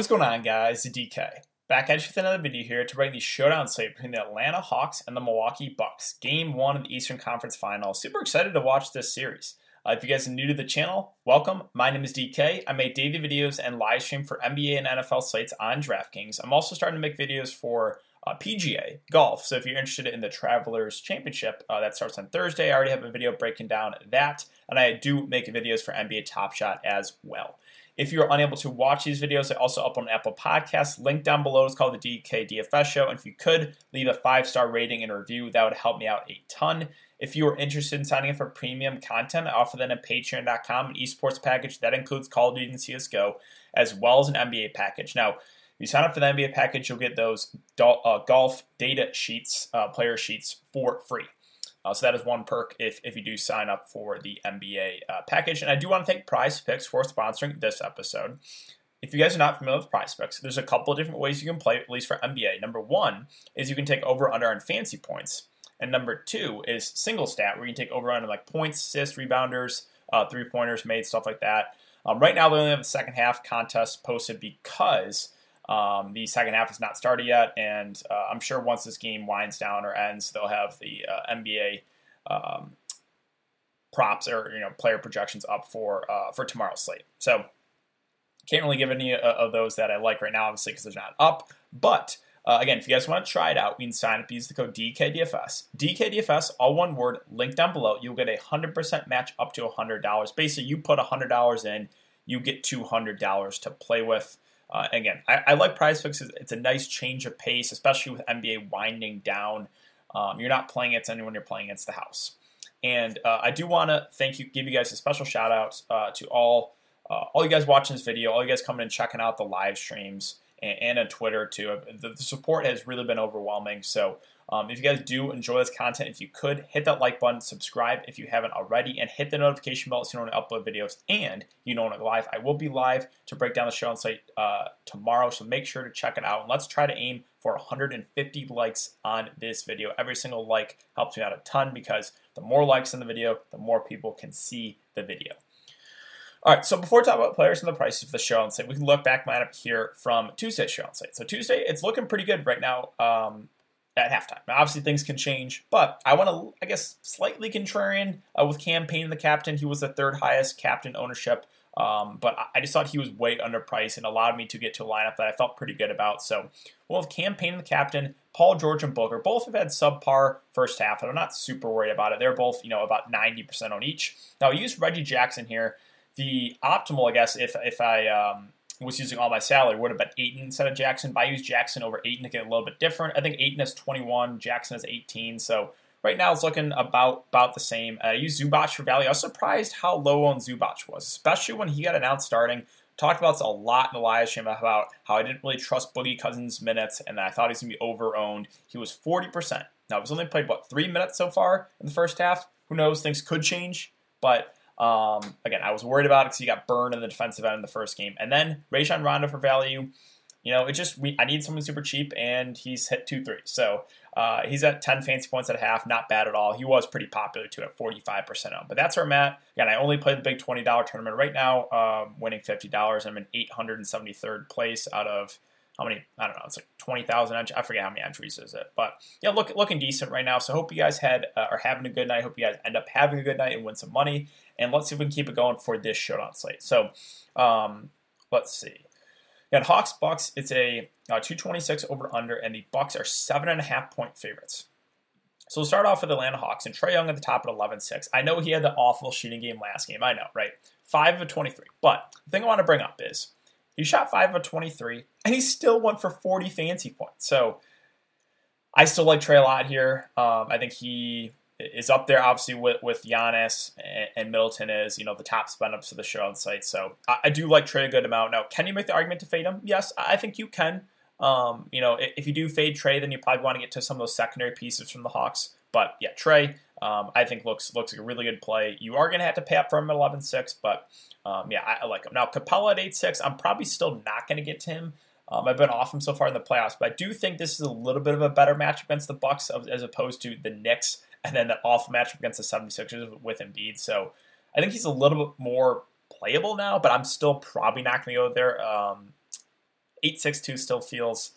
What is going on, guys? It's DK. Back at you with another video here to bring the showdown slate between the Atlanta Hawks and the Milwaukee Bucks. Game one of the Eastern Conference Finals. Super excited to watch this series. Uh, if you guys are new to the channel, welcome. My name is DK. I make daily videos and live stream for NBA and NFL slates on DraftKings. I'm also starting to make videos for uh, PGA golf. So if you're interested in the Travelers Championship, uh, that starts on Thursday. I already have a video breaking down that, and I do make videos for NBA Top Shot as well. If you're unable to watch these videos, I also up on Apple Podcasts. Link down below is called the DK DFS Show. And if you could leave a five star rating and review, that would help me out a ton. If you are interested in signing up for premium content, I offer that at patreon.com, an esports package that includes Call of Duty and CSGO, as well as an NBA package. Now, if you sign up for the NBA package, you'll get those uh, golf data sheets, uh, player sheets for free. Uh, so that is one perk if, if you do sign up for the NBA uh, package. And I do want to thank Prize Picks for sponsoring this episode. If you guys are not familiar with Prize Picks, there's a couple of different ways you can play, at least for NBA. Number one is you can take over under on fancy points. And number two is single stat, where you can take over under like points, assists, rebounders, uh, three pointers made, stuff like that. Um, right now, they only have a second half contest posted because um, the second half has not started yet, and uh, I'm sure once this game winds down or ends, they'll have the uh, NBA um, props or you know player projections up for uh, for tomorrow's slate. So can't really give any uh, of those that I like right now, obviously because they're not up. But uh, again, if you guys want to try it out, we can sign up. Use the code DKDFS. DKDFS, all one word. Link down below. You'll get a hundred percent match up to a hundred dollars. Basically, you put a hundred dollars in, you get two hundred dollars to play with. Uh, again, I, I, like Prize Picks. It's a nice change of pace, especially with NBA winding down. Um, you're not playing against anyone; you're playing against the house. And uh, I do want to thank you, give you guys a special shout out uh, to all uh, all you guys watching this video, all you guys coming and checking out the live streams and, and on Twitter too. The, the, support has really been overwhelming. So um, if you guys do enjoy this content, if you could hit that like button, subscribe if you haven't already, and hit the notification bell so you know when I upload videos. And you know when I'm live, I will be live to break down the showdown slate uh, tomorrow. So make sure to check it out. And let's try to aim for 150 likes on this video. Every single like helps me out a ton because the more likes in the video, the more people can see the video. All right, so before we talk about players and the prices for the showdown slate, we can look back lineup here from Tuesday's showdown slate. So Tuesday, it's looking pretty good right now. Um, at halftime. Now, obviously, things can change, but I want to, I guess, slightly contrarian uh, with Cam Payne the captain. He was the third highest captain ownership, um, but I just thought he was way underpriced and allowed me to get to a lineup that I felt pretty good about. So, we'll have Cam Payne, the captain, Paul George, and Booker. Both have had subpar first half, and I'm not super worried about it. They're both, you know, about 90% on each. Now, I used Reggie Jackson here. The optimal, I guess, if if I um, was using all my salary would have been Ayton instead of Jackson. But I used Jackson over Ayton to get a little bit different. I think Ayton has 21, Jackson has 18. So right now it's looking about about the same. Uh, I used Zubac for value. I was surprised how low on Zubac was, especially when he got announced starting. Talked about this a lot in the live stream about how I didn't really trust Boogie Cousins' minutes and that I thought he was going to be over owned. He was 40%. Now, he's only played, what, three minutes so far in the first half? Who knows? Things could change. But um, again, I was worried about it because he got burned in the defensive end in the first game. And then Rajon Rondo for value. You know, it just we, I need someone super cheap, and he's hit two threes. So uh, he's at 10 fancy points at half, not bad at all. He was pretty popular too at 45% on. But that's where I'm at. Again, I only played the big $20 tournament right now, um, winning $50. I'm in 873rd place out of how many? I don't know. It's like twenty thousand. I forget how many entries is it, but yeah, look looking decent right now. So hope you guys had uh, are having a good night. Hope you guys end up having a good night and win some money. And let's see if we can keep it going for this showdown slate. So um, let's see. Yeah, Hawks Bucks. It's a uh, two twenty six over under, and the Bucks are seven and a half point favorites. So we'll start off with the Atlanta Hawks and Trae Young at the top at 11-6. I know he had the awful shooting game last game. I know, right? 5 of 23. But the thing I want to bring up is he shot 5 of 23, and he still went for 40 fancy points. So I still like Trae a lot here. Um, I think he is up there, obviously, with, with Giannis and, and Middleton is, you know, the top spend ups of the showdown slate. So I, I, do like Trae a good amount. Now, can you make the argument to fade him? Yes, I think you can. Um, you know, if you do fade Trae, then you probably want to get to some of those secondary pieces from the Hawks. But yeah, Trae, um, I think looks looks like a really good play. You are going to have to pay up for him at 11-6, but um, yeah, I, I, like him. Now, Capela at 8-6, I'm probably still not going to get to him. Um, I've been off him so far in the playoffs, but I do think this is a little bit of a better match against the Bucks as opposed to the Knicks and then that awful match against the 76ers with Embiid. So I think he's a little bit more playable now, but I'm still probably not going to go there. Um, 862 still feels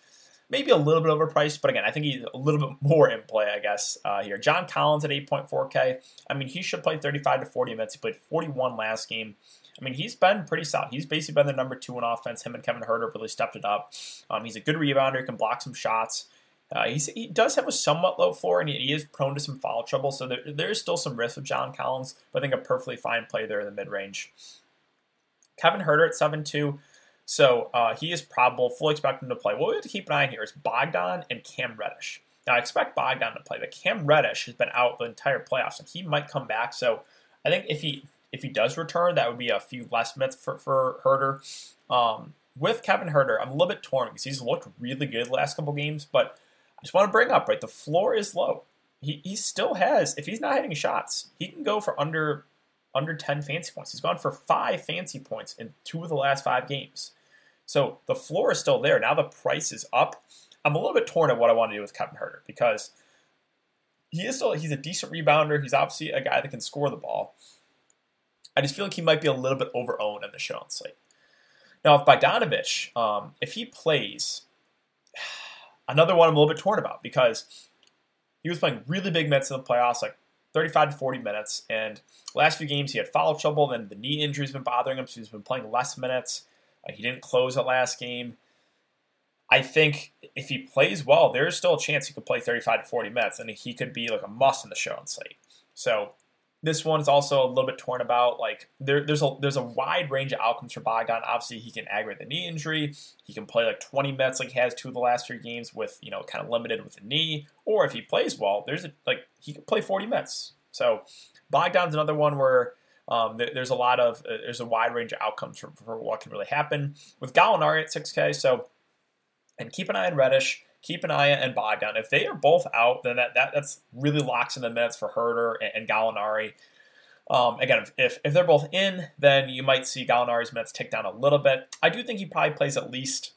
maybe a little bit overpriced, but again, I think he's a little bit more in play, I guess, uh, here. John Collins at 8.4K. I mean, he should play 35 to 40 minutes. He played 41 last game. I mean, he's been pretty solid. He's basically been the number two in offense. Him and Kevin Huerter really stepped it up. Um, he's a good rebounder. He can block some shots. Uh, he does have a somewhat low floor, and he, he, is prone to some foul trouble. So there, there is still some risk with John Collins, but I think a perfectly fine play there in the mid range. Kevin Huerter at 7 2. So uh, he is probable, fully expect him to play. What we have to keep an eye on here is Bogdan and Cam Reddish. Now, I expect Bogdan to play, but Cam Reddish has been out the entire playoffs, and he might come back. So I think if he if he does return, that would be a few less minutes for, for Huerter. Um, with Kevin Huerter, I'm a little bit torn because he's looked really good the last couple games, but I just want to bring up, right, the floor is low. He, he still has, if he's not hitting shots, he can go for under under 10 fancy points. He's gone for five fancy points in two of the last five games. So the floor is still there. Now the price is up. I'm a little bit torn at what I want to do with Kevin Huerter because he is still he's a decent rebounder. He's obviously a guy that can score the ball. I just feel like he might be a little bit over owned in the showdown slate. Now, if Bogdanovich, um, if he plays, another one I'm a little bit torn about because he was playing really big minutes in the playoffs, like 35 to 40 minutes. And last few games he had foul trouble. Then the knee injury's been bothering him, so he's been playing less minutes. Uh, he didn't close the last game. I think if he plays well, there's still a chance he could play 35 to 40 minutes, and he could be like a must in the showdown slate. So this one is also a little bit torn about. Like there, there's a there's a wide range of outcomes for Bogdan. Obviously, he can aggravate the knee injury. He can play like 20 minutes, like he has two of the last three games, with you know kind of limited with the knee. Or if he plays well, there's a like he can play 40 minutes. So Bogdan's another one where um, there's a lot of uh, there's a wide range of outcomes for, for what can really happen with Gallinari at 6K. So and keep an eye on Reddish keep an eye on Bogdan. If they are both out, then that, that that's really locks in the minutes for Huerter and, and Gallinari. Um, again, if, if they're both in, then you might see Gallinari's minutes tick down a little bit. I do think he probably plays at least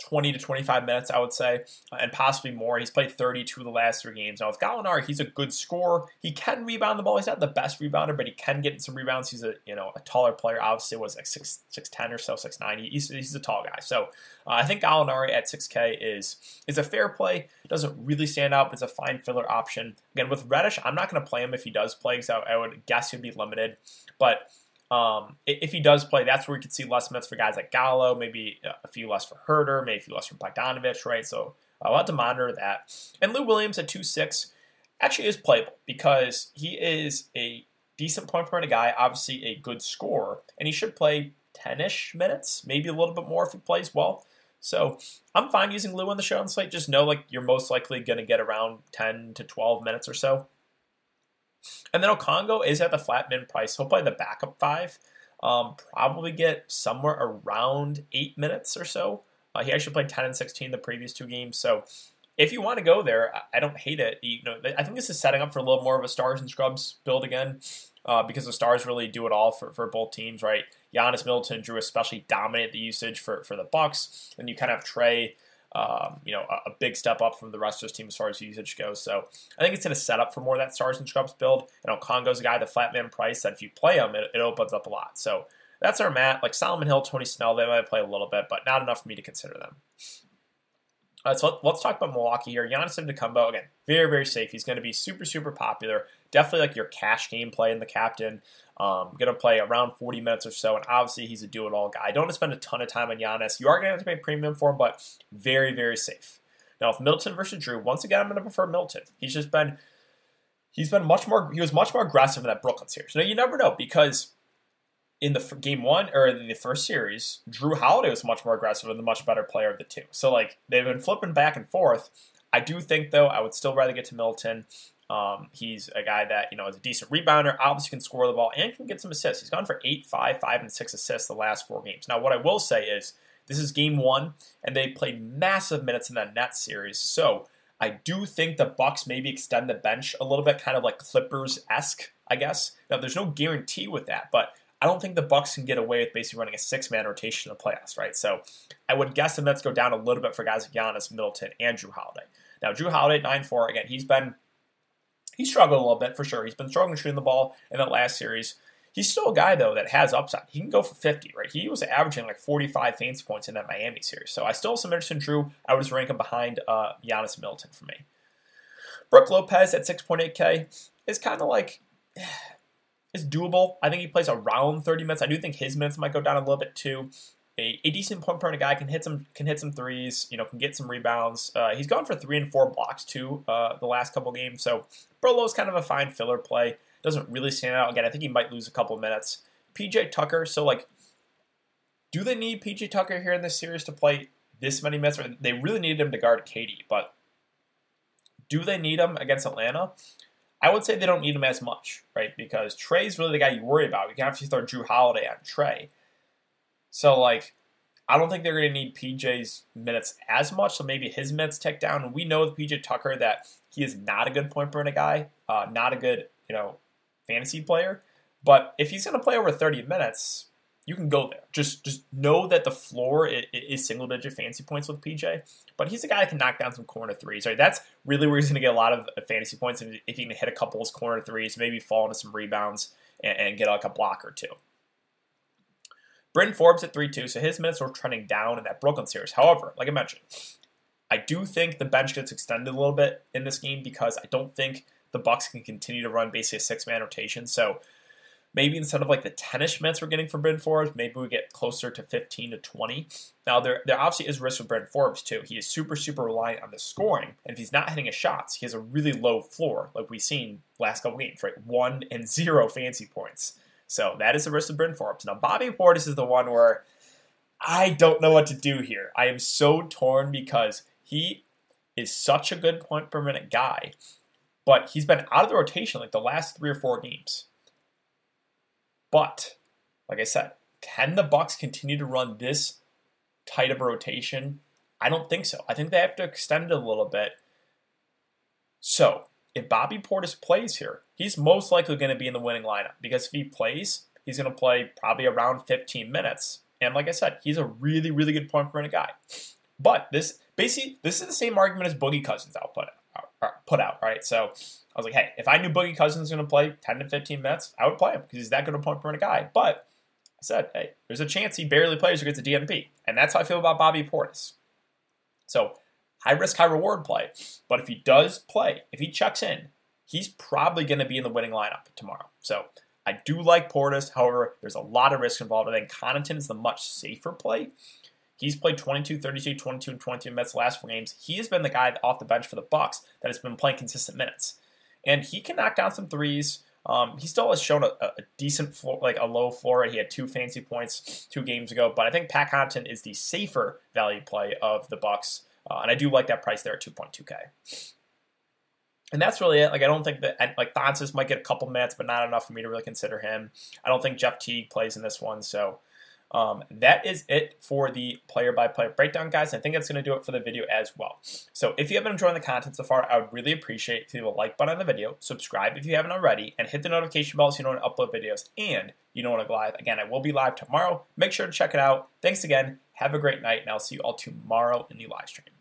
20 to 25 minutes, I would say, uh, and possibly more. He's played 32 of the last three games. Now, with Gallinari, he's a good scorer. He can rebound the ball. He's not the best rebounder, but he can get some rebounds. He's a you know a taller player. Obviously, was like six six ten or so, six nine. He's, he's a tall guy. So uh, I think Gallinari at 6K is is a fair play. Doesn't really stand out, but it's a fine filler option. Again, with Reddish, I'm not going to play him if he does play, because I, I would guess he'd be limited. But um, if he does play, that's where we could see less minutes for guys like Gallo, maybe a few less for Huerter, maybe a few less for Bogdanovich, right? So I'll have to monitor that. And Lou Williams at 2-6 actually is playable because he is a decent point per minute guy, obviously a good scorer, and he should play 10-ish minutes, maybe a little bit more if he plays well. So I'm fine using Lou on the show on the slate. Just know like you're most likely going to get around 10 to 12 minutes or so. And then Okongwu is at the flat min price. He'll play the backup five. Um, probably get somewhere around eight minutes or so. Uh, he actually played 10 and 16 the previous two games. So if you want to go there, I, I don't hate it. You know, I think this is setting up for a little more of a stars and scrubs build again. Uh, because the Stars really do it all for, for both teams, right? Giannis Middleton, Jrue especially dominate the usage for, for the Bucks, and you kind of have Trae um, you know, a, a, big step up from the rest of his team as far as usage goes. So I think it's going to set up for more of that stars and scrubs build. You know, Kongo's a guy, the flat man price that if you play him, it, it opens up a lot. So that's our mat. Like Solomon Hill, Tony Snell, they might play a little bit, but not enough for me to consider them. All right, so let's talk about Milwaukee here. Giannis Antetokounmpo, again, very, very safe. He's going to be super, super popular. Definitely like your cash game play in the captain. Um, going to play around 40 minutes or so, and obviously he's a do-it-all guy. I don't want to spend a ton of time on Giannis. You are going to have to pay premium for him, but very, very safe. Now, if Middleton versus Jrue, once again, I'm going to prefer Middleton. He's just been, he's been much more, he was much more aggressive in that Brooklyn series. Now, you never know because in the game one or in the first series, Jrue Holiday was much more aggressive and the much better player of the two. So, like, they've been flipping back and forth. I do think, though, I would still rather get to Middleton. Um, he's a guy that you know is a decent rebounder, obviously can score the ball and can get some assists. He's gone for eight, five, five, and six assists the last four games. Now, what I will say is this is game one, and they played massive minutes in that net series. So I do think the Bucks maybe extend the bench a little bit, kind of like Clippers esque, I guess. Now, there's no guarantee with that, but I don't think the Bucks can get away with basically running a six-man rotation in the playoffs, right? So I would guess the Nets go down a little bit for guys like Giannis, Middleton, and Jrue Holiday. Now, Jrue Holiday, 9-4, again, he's been he struggled a little bit for sure. He's been struggling shooting the ball in that last series. He's still a guy though that has upside. He can go for 50, right? He was averaging like 45 fantasy points in that Miami series. So I still have some interest in Jrue. I would just rank him behind uh, Giannis Middleton for me. Brook Lopez at 6.8K is kind of like it's doable. I think he plays around 30 minutes. I do think his minutes might go down a little bit too. A, a decent point per guy can hit some can hit some threes. You know, can get some rebounds. Uh, he's gone for three and four blocks too uh, the last couple games. So is kind of a fine filler play. Doesn't really stand out. Again, I think he might lose a couple minutes. PJ Tucker. So like, do they need PJ Tucker here in this series to play this many minutes? They really needed him to guard KD, but do they need him against Atlanta? I would say they don't need him as much, right? Because Trae's really the guy you worry about. You can actually start Jrue Holiday on Trae. So, like, I don't think they're going to need PJ's minutes as much. So maybe his minutes tick down. We know with PJ Tucker that he is not a good point minute guy, uh, not a good, you know, fantasy player. But if he's going to play over 30 minutes, you can go there. Just just know that the floor is, is single digit fantasy points with PJ, but he's a guy that can knock down some corner threes. Right, that's really where he's going to get a lot of fantasy points. and If he can hit a couple of corner threes, maybe fall into some rebounds and, and get like a block or two. Bryn Forbes at 3 2, so his minutes are trending down in that Brooklyn series. However, like I mentioned, I do think the bench gets extended a little bit in this game because I don't think the Bucks can continue to run basically a six man rotation. So maybe instead of like the 10ish minutes we're getting from Bryn Forbes, maybe we get closer to 15 to 20. Now, there, there obviously is risk with Bryn Forbes too. He is super, super reliant on the scoring. And if he's not hitting his shots, he has a really low floor, like we've seen last couple games, right? One and zero fancy points. So that is the risk of Bryn Forbes. Now, Bobby Portis is the one where I don't know what to do here. I am so torn because he is such a good point per minute guy, but he's been out of the rotation like the last three or four games. But, like I said, can the Bucks continue to run this tight of a rotation? I don't think so. I think they have to extend it a little bit. So, if Bobby Portis plays here, he's most likely going to be in the winning lineup because if he plays, he's going to play probably around 15 minutes. And like I said, he's a really, really good point per minute guy. But this basically this is the same argument as Boogie Cousins I'll put out, Uh, uh, put out, right? So I was like, hey, if I knew Boogie Cousins was going to play 10 to 15 minutes, I would play him because he's that good a point per guy. But I said, hey, there's a chance he barely plays or gets a DNP. And that's how I feel about Bobby Portis. So high risk, high reward play. But if he does play, if he checks in, he's probably going to be in the winning lineup tomorrow. So I do like Portis. However, there's a lot of risk involved. I think Connaughton is the much safer play. He's played 22, 32, 22, and 22 minutes the last four games. He has been the guy off the bench for the Bucks that has been playing consistent minutes and he can knock down some threes. Um, he still has shown a, a, decent floor, like a low floor. He had two fancy points two games ago, but I think Pat Connaughton is the safer value play of the Bucks, uh, and I do like that price there at 2.2k. And that's really it. Like I don't think that like Thanasis might get a couple minutes, but not enough for me to really consider him. I don't think Jeff Teague plays in this one, so um, that is it for the player by player breakdown, guys. I think that's going to do it for the video as well. So if you have been enjoying the content so far, I would really appreciate if you leave a like button on the video, subscribe if you haven't already, and hit the notification bell so you know when I upload videos and you know when I go live. Again, I will be live tomorrow. Make sure to check it out. Thanks again. Have a great night, and I'll see you all tomorrow in the live stream.